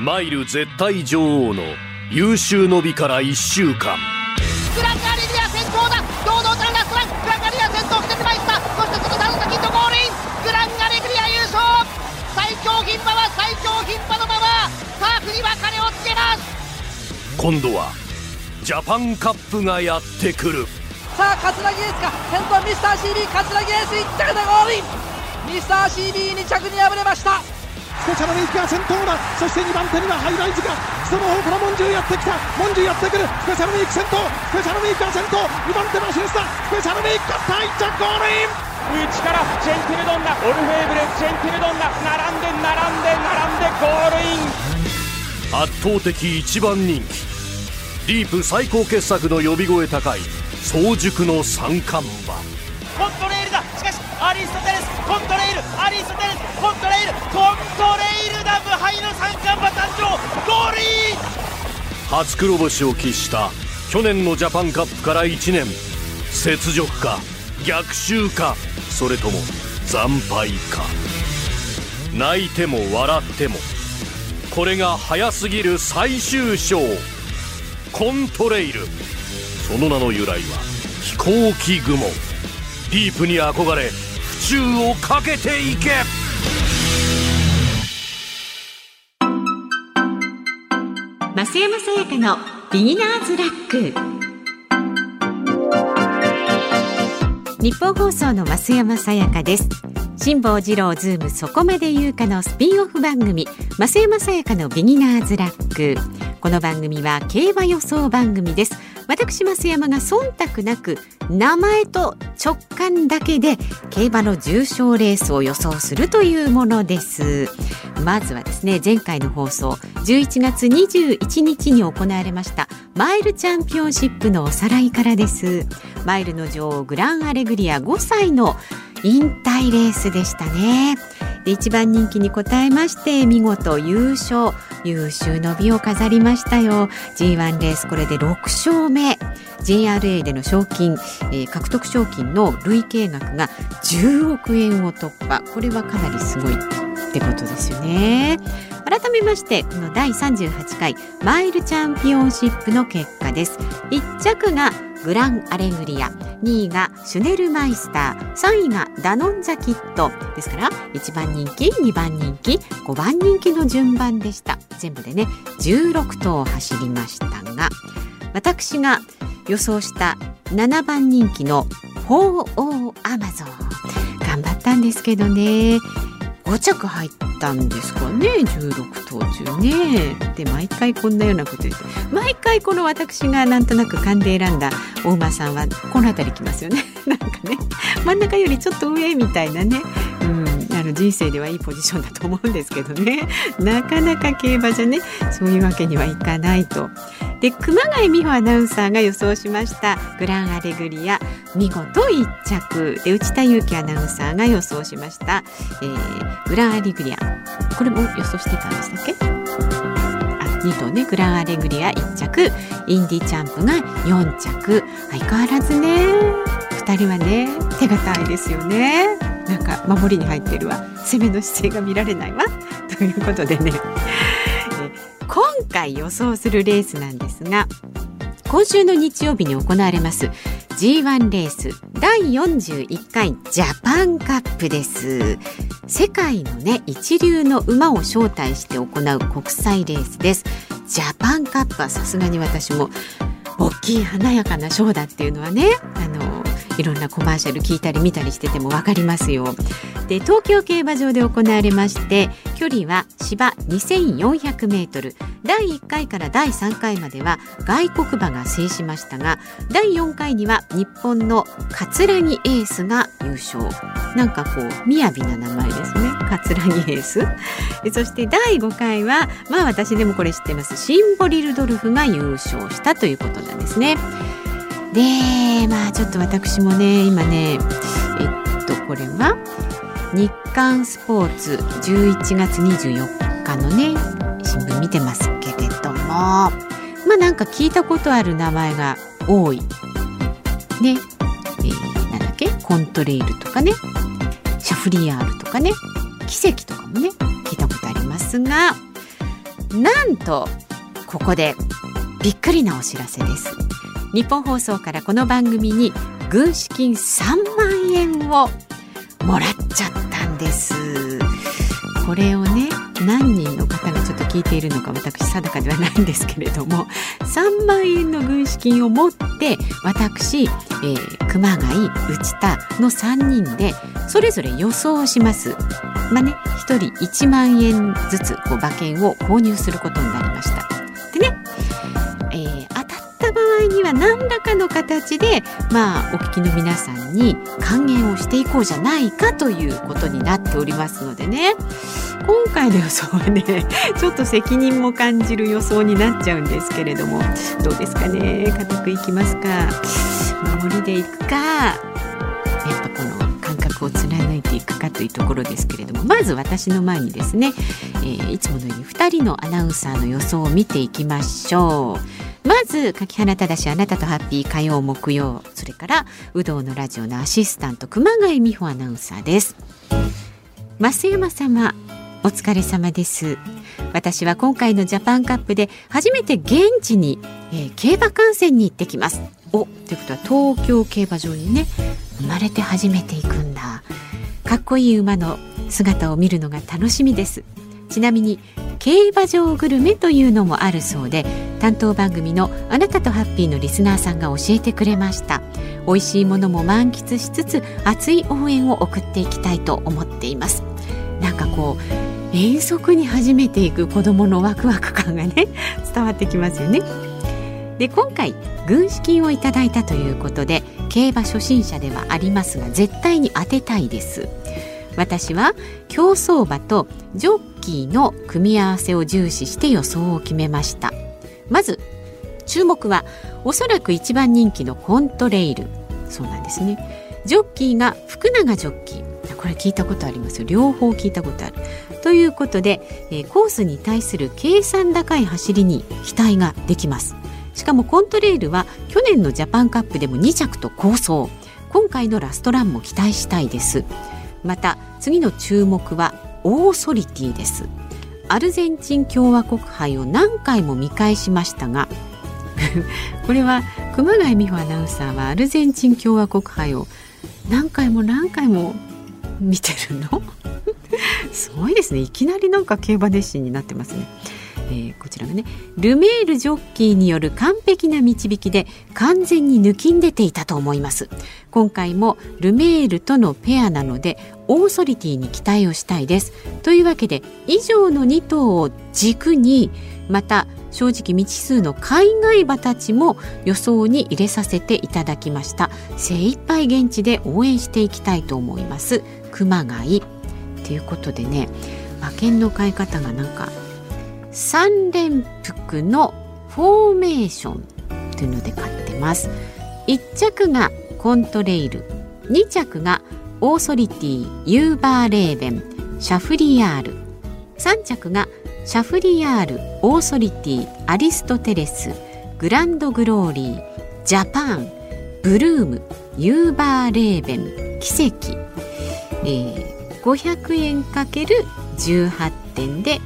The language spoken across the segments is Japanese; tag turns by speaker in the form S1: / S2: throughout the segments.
S1: マイル絶対女王の優秀の美から1週間。
S2: グランガリリア先頭だ。堂々たるラストラングランガリア先頭来てまいった。そして次タルタキッドゴールイン。グランガリリア優勝。最強牝馬は最強牝馬のまま。ターフに別れをつけます。
S1: 今度はジャパンカップがやってくる。
S3: さあ桂木エースか。先頭ミスター CB 桂木エース1着でゴールイン。ミスター CB2 着に敗れました。
S4: スペシャルウィークが先頭だ。そして2番手にはハイライズが。外の方からモンジュやってきた。モンジュやってくる。スペシャルウィーク先頭。スペシャルウィークが先頭。2番手のシュースタスペシャルウィーク勝った1着ゴールイン。
S5: 内からジェンティルドンナ。オルフェーブルジェンティルドンナ。並んで並んで並んでゴールイン。
S1: 圧倒的一番人気。ディープ最高傑作の呼び声高い早熟の三冠馬
S2: コントレイルアリステレスコントレイルコントレイルだ無敗の三冠馬誕生ゴー!ルイン
S1: 初黒星を喫した去年のジャパンカップから1年。雪辱か逆襲かそれとも惨敗か。泣いても笑ってもこれが早すぎる最終章。コントレイル。その名の由来は飛行機雲。ディープに憧れ府中をかけていけ。
S6: 増山さやかのビギナーズラック。ニッポン放送の増山さやかです。辛坊治郎ズームそこまで言うかのスピンオフ番組増山さやかのビギナーズラック。この番組は競馬予想番組です。私増山が忖度なく名前と直感だけで競馬の重賞レースを予想するというものです。まずはですね前回の放送11月21日に行われましたマイルチャンピオンシップのおさらいからです。マイルの女王グランアレグリア5歳の引退レースでしたね。で一番人気に応えまして見事優勝。優秀の美を飾りましたよ。G1 レースこれで6勝目。JRA での賞金、えー、獲得賞金の累計額が10億円を突破。これはかなりすごいってことですよね。改めましてこの第38回マイルチャンピオンシップの結果です。1着がグランアレグリア。2位がシュネルマイスター。3位がダノンザキット。ですから1番人気2番人気5番人気の順番でした。全部でね16頭走りましたが私が予想した7番人気の鳳凰アマゾン。頑張ったんですけどね。5着入ったんですかね。16頭中ね。で毎回こんなようなこと言って毎回この私がなんとなく勘で選んだ大馬さんはこの辺りきますよね。なんかね真ん中よりちょっと上みたいなね。うん。あの人生ではいいポジションだと思うんですけどね。なかなか競馬じゃねそういうわけにはいかないと。で熊谷美穂アナウンサーが予想しました。グランアレグリア見事1着。で内田裕樹アナウンサーが予想しました、えー、グランアレグリア。これも予想してたんでしたっけ？あ2頭ね。グランアレグリア1着。インディーチャンプが4着。相変わらずね。2人はね手堅いですよね。なんか守りに入ってるわ。攻めの姿勢が見られないわ。ということでね。今回予想するレースなんですが今週の日曜日に行われます G1 レース第41回ジャパンカップです。世界のね一流の馬を招待して行う国際レースです。ジャパンカップはさすがに私も大きい華やかなショーだっていうのはねあのいろんなコマーシャル聞いたり見たりしてても分かりますよ。で東京競馬場で行われまして距離は芝2400メートル第1回から第3回までは外国馬が制しましたが第4回には日本の桂木エースが優勝なんかこう雅な名前ですね桂木エースそして第5回はまあ私でもこれ知ってますシンボリルドルフが優勝したということなんですね。でまあちょっと私もね今ねえっとこれは日刊スポーツ11月24日のね新聞見てますけれどもまあなんか聞いたことある名前が多い。ねえー、なんだっけ？コントレイルとかね。シャフリヤールとかね。奇跡とかもね聞いたことありですがなんとここでびっくりなお知らせです。日本放送からこの番組に軍資金3万円をもらっちゃったんですこれをね何人の方がちょっと聞いているのか私定かではないんですけれども 3万円の軍資金を持って私、えー、熊谷内田の3人でそれぞれ予想をします。まあね、1人1万円ずつこう馬券を購入することになりました。が何らかの形で、まあ、お聞きの皆さんに還元をしていこうじゃないかということになっておりますのでね。今回の予想はね ちょっと責任も感じる予想になっちゃうんですけれどもどうですかね。固くいきますか。守りでいくか。の感覚を貫いていくかというところですけれどもまず私の前にですね、えー、いつものように2人のアナウンサーの予想を見ていきましょう。まず柿原忠あなたとハッピー火曜木曜それから有働のラジオのアシスタント熊谷美穂アナウンサーです。増山様お疲れ様です。私は今回のジャパンカップで初めて現地に、えー、競馬観戦に行ってきます。おということは東京競馬場にね生まれて初めて行くんだ。かっこいい馬の姿を見るのが楽しみです。ちなみに競馬場グルメというのもあるそうで担当番組のあなたとハッピーのリスナーさんが教えてくれました。美味しいものも満喫しつつ熱い応援を送っていきたいと思っています。なんかこう遠足に初めて行く子どものワクワク感がね伝わってきますよね。で今回軍資金をいただいたということで競馬初心者ではありますが絶対に当てたいです。私は競走馬とジョッキーの組み合わせを重視して予想を決めました。まず注目はおそらく一番人気のコントレイル。そうなんですね。ジョッキーが福永ジョッキー。これ聞いたことありますよ。両方聞いたことある。ということで、えー、コースに対する計算高い走りに期待ができます。しかもコントレイルは去年のジャパンカップでも2着と好走。今回のラストランも期待したいです。また次の注目はオーソリティです。アルゼンチン共和国杯を何回も見返しましたが これは熊谷美穂アナウンサーはアルゼンチン共和国杯を何回も何回も見てるの？すごいですね。いきなりなんか競馬熱心になってますね。えー、こちらがねルメールジョッキーによる完璧な導きで完全に抜きんでていたと思います。今回もルメールとのペアなのでオーソリティに期待をしたいです。というわけで以上の2頭を軸にまた正直未知数の海外馬たちも予想に入れさせていただきました。精一杯現地で応援していきたいと思います。熊谷。ということでね馬券の買い方がなんか3連複のフォーメーションというので買ってます。1着がコントレイル2着がオーソリティユーバーレーベンシャフリヤール。3着がシャフリヤールオーソリティアリストテレスグランドグローリージャパンブルームユーバーレーベン奇跡、えー、500円かける18点で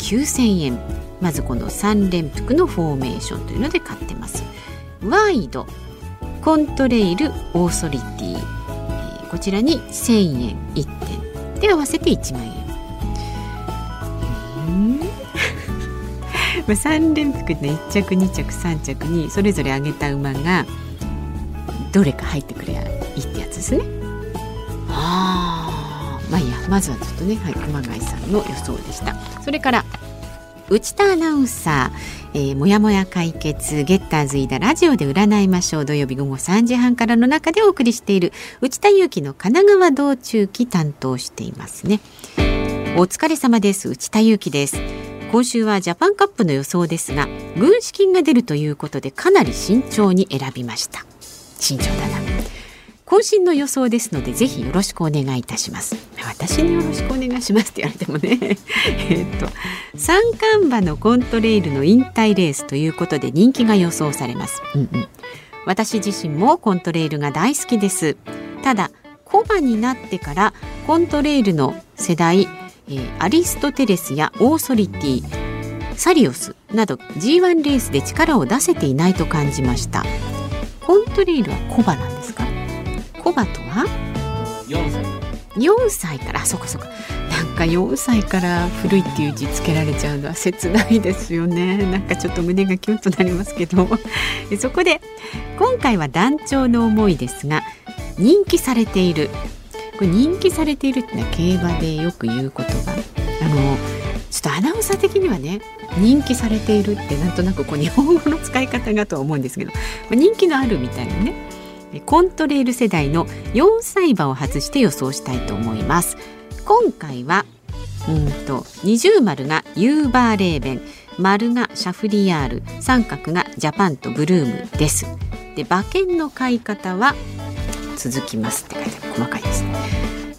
S6: 9000円。まずこの3連複のフォーメーションというので買ってます。ワイドコントレイルオーソリティ、えー、こちらに1000円1点。で合わせて1万円。まあ3連複で1着2着3着にそれぞれ上げた馬がどれか入ってくればいいってやつですね。ああまずはちょっとね、はい、熊谷さんの予想でした。それから内田アナウンサー、えー、もやもや解決ゲッターズイダラジオで占いましょう土曜日午後3時半からの中でお送りしている内田裕樹の神奈川道中期担当していますね。お疲れ様です。内田裕樹です。今週はジャパンカップの予想ですが軍資金が出るということでかなり慎重に選びました。慎重だな。渾身の予想ですのでぜひよろしくお願いいたします。私によろしくお願いしますって言われてもね。えっと三冠馬のコントレイルの引退レースということで人気が予想されます、うんうん、私自身もコントレイルが大好きです。ただコバになってからコントレイルの世代えー、アリストテレスやオーソリティサリオスなど G1 レースで力を出せていないと感じました。コントレイルはコバなんですか？コバとは
S5: ？4歳。
S6: 4歳から。あそこそこなんか4歳から古いっていう字つけられちゃうのは切ないですよね。なんかちょっと胸がキュンとなりますけど。そこで今回は団長の思いですが人気されている。これ人気されているってのは競馬でよく言う言葉。あのちょっとアナウンサー的にはね人気されているってなんとなくこう日本語の使い方がとは思うんですけど。人気のあるみたいなねコントレール世代の4歳馬を外して予想したいと思います。今回はうんと二重丸がユーバーレーベン丸がシャフリヤール三角がジャパンとブルームです。で馬券の買い方は続きますって書いてある。細かいです、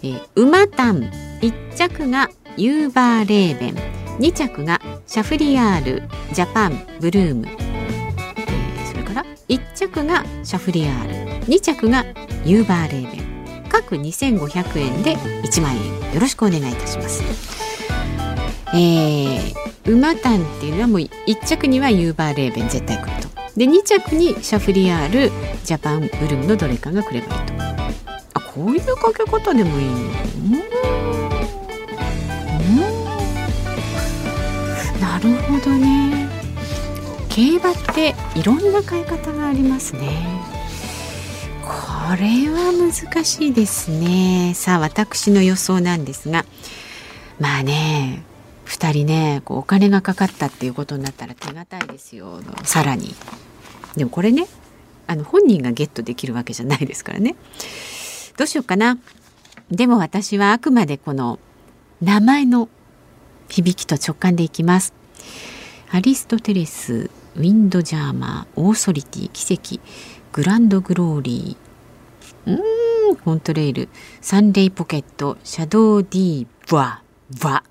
S6: えー、馬単1着がユーバーレーベン2着がシャフリヤールジャパンブルーム、1着がシャフリヤール。2着がユーバーレーベン。各2500円で1万円よろしくお願いいたします。えー、馬単っていうのはもう1着にはユーバーレーベン絶対来ると。で2着にシャフリヤールジャパンブルームのどれかが来ればいいと。あこういうかけ方でもいいの？なるほどね。競馬っていろんな買い方がありますね。これは難しいですね。さあ私の予想なんですが。まあね2人ねこうお金がかかったっていうことになったら手堅いですよ。さらに。でもこれねあの本人がゲットできるわけじゃないですからね。どうしようかな。でも私はあくまでこの名前の響きと直感でいきます。アリストテレスウィンドジャーマーオーソリティ奇跡グランドグローリー。うんコントレイル。サンレイポケットシャドウディーババ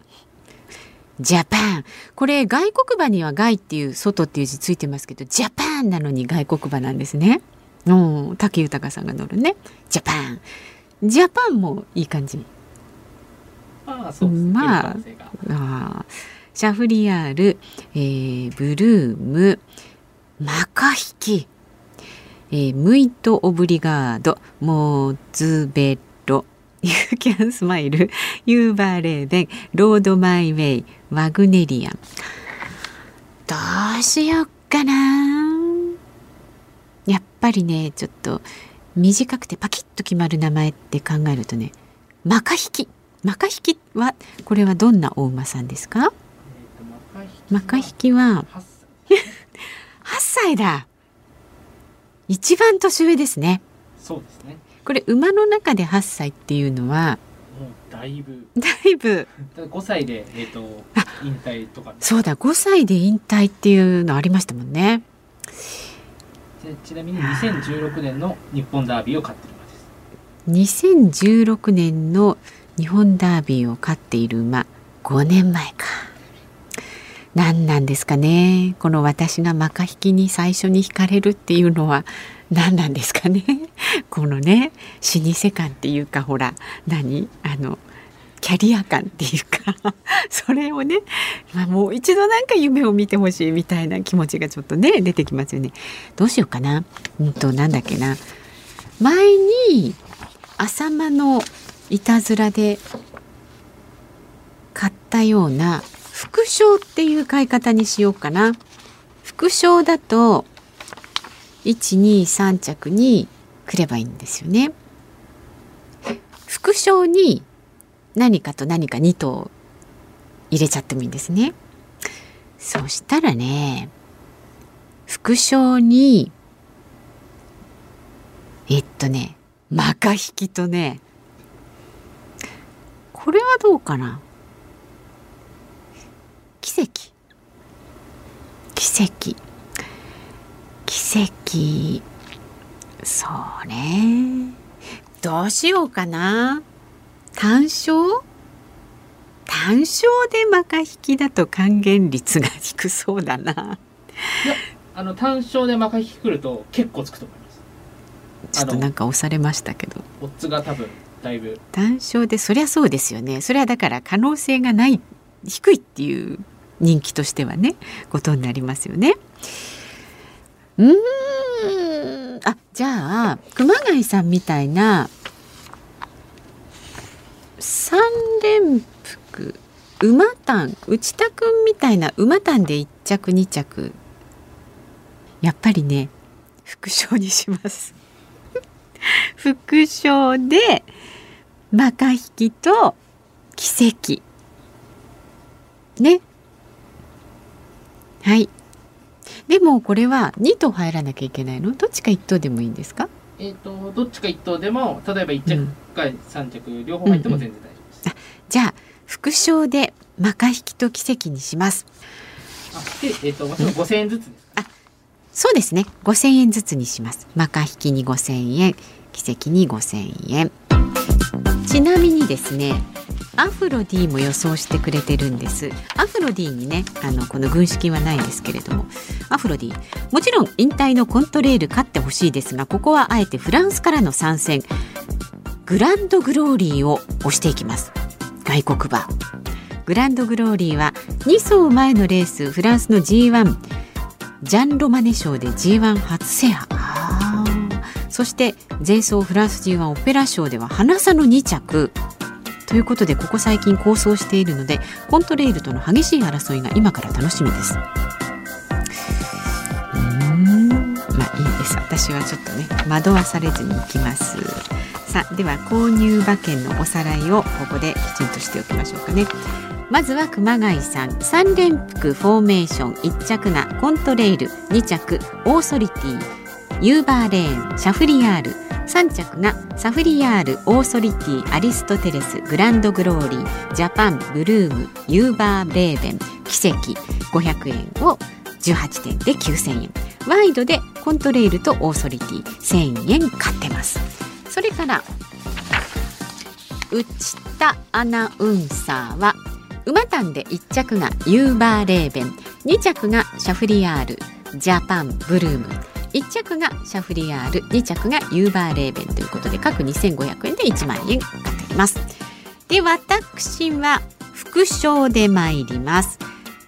S6: ジャパン。これ外国馬には外っていう外っていう字ついてますけどジャパンなのに外国馬なんですね。うん武豊さんが乗るね。ジャパン。ジャパンもいい感じ。
S5: ああそうね、
S6: まああシャフリヤール、えー、ブルームマカヒキ、えー、ムイト・オブリガードモズベッロユーキャンスマイルユーバーレーベンロードマイウェイワグネリアン。どうしよっかな。やっぱりねちょっと短くてパキッと決まる名前って考えるとねマカヒキ。マカヒキはこれはどんなお馬さんですか？マカヒキは8歳だ。一番年上ですね。
S5: そうですね。
S6: これ馬の中で8歳っていうのは
S5: もうだいぶ。
S6: だいぶ。
S5: 5歳で、えーと、引退とか。
S6: そうだ5歳で引退っていうのありましたもんね。
S5: ちなみに2016年の日本ダービーを勝ってる
S6: 馬です。2016年の日本ダービーを勝っている馬5年前か何なんですかねこの私がマカ引きに最初に惹かれるっていうのは何なんですかねこのね老舗感っていうかほら何？あのキャリア感っていうか それをね、まあ、もう一度なんか夢を見てほしいみたいな気持ちがちょっとね出てきますよね。どうしようかな。うんとなんだっけな。前に浅間のいたずらで買ったような副賞っていう買い方にしようかな。副賞だと123着にくればいいんですよね。副賞に何かと何か2頭入れちゃってもいいんですね。そしたらね副賞にえっとねマカ引きとねこれはどうかな奇跡。奇跡。奇跡。そうね。どうしようかな。単勝？単勝でマカ引きだと還元率が低そうだな。いや
S5: あの単勝でマ引きくると結構つくと思います。
S6: ちょっとなんか押されましたけど。
S5: オッズが多分だいぶ。
S6: 単勝でそりゃそうですよね。それはだから可能性がない低いっていう人気としてはねことになりますよね。うーん。あじゃあ熊谷さんみたいな三連服馬単内田君みたいな馬単で1着2着。やっぱりね副賞にします。副賞でマカ引きと奇跡。ね。はい。でもこれは2頭入らなきゃいけないの？どっちか1頭でもいいんですか？
S5: えっ、とどっちか一頭でも例えば一着か三着、両方入っても全然大丈夫です、
S6: じゃあ副賞でマカ引きと奇跡にします。
S5: あでえっ、ともちろん5000円ずつです。
S6: そうですね。5000円ずつにします。マカ引きに5000円奇跡に5000円。ちなみにですねアフロディも予想してくれてるんです。アフロディにねあのこの軍資金はないですけれども。アフロディもちろん引退のコントレール勝ってほしいですがここはあえてフランスからの参戦。グランドグローリーを押していきます。外国馬グランドグローリーは2走前のレースフランスの G1 ジャン・ロマネ賞で G1 初制覇。そして前走フランス G1 オペラ賞では花差の2着。ということでここ最近構想しているのでコントレイルとの激しい争いが今から楽しみです。うん。まあいいです。私はちょっとね惑わされずに行きます。さあでは購入馬券のおさらいをここできちんとしておきましょうかね。まずは熊谷さん。3連複フォーメーション。1着がコントレイル。2着オーソリティ。ユーバーレーン。シャフリヤール。3着がサフリヤールオーソリティアリストテレスグランドグローリージャパンブルームユーバーレーベン奇跡500円を18点で9000円。ワイドでコントレイルとオーソリティ1000円買ってます。それから内田アナウンサーは馬単で1着がユーバーレーベン2着がシャフリヤールジャパンブルーム。1着がシャフリヤール2着がユーバーレーベンということで各2500円で1万円買っています。で私は副賞で参ります。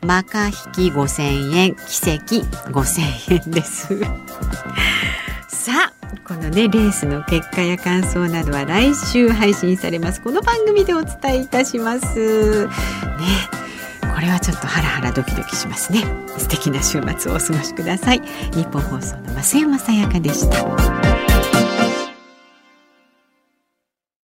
S6: マカ引き5000円奇跡5000円です。さあこのねレースの結果や感想などは来週配信されます。この番組でお伝えいたします。ねれはちょっとハラハラドキドキしますね。素敵な週末をお過ごしください。日本放送の増山さやかでした。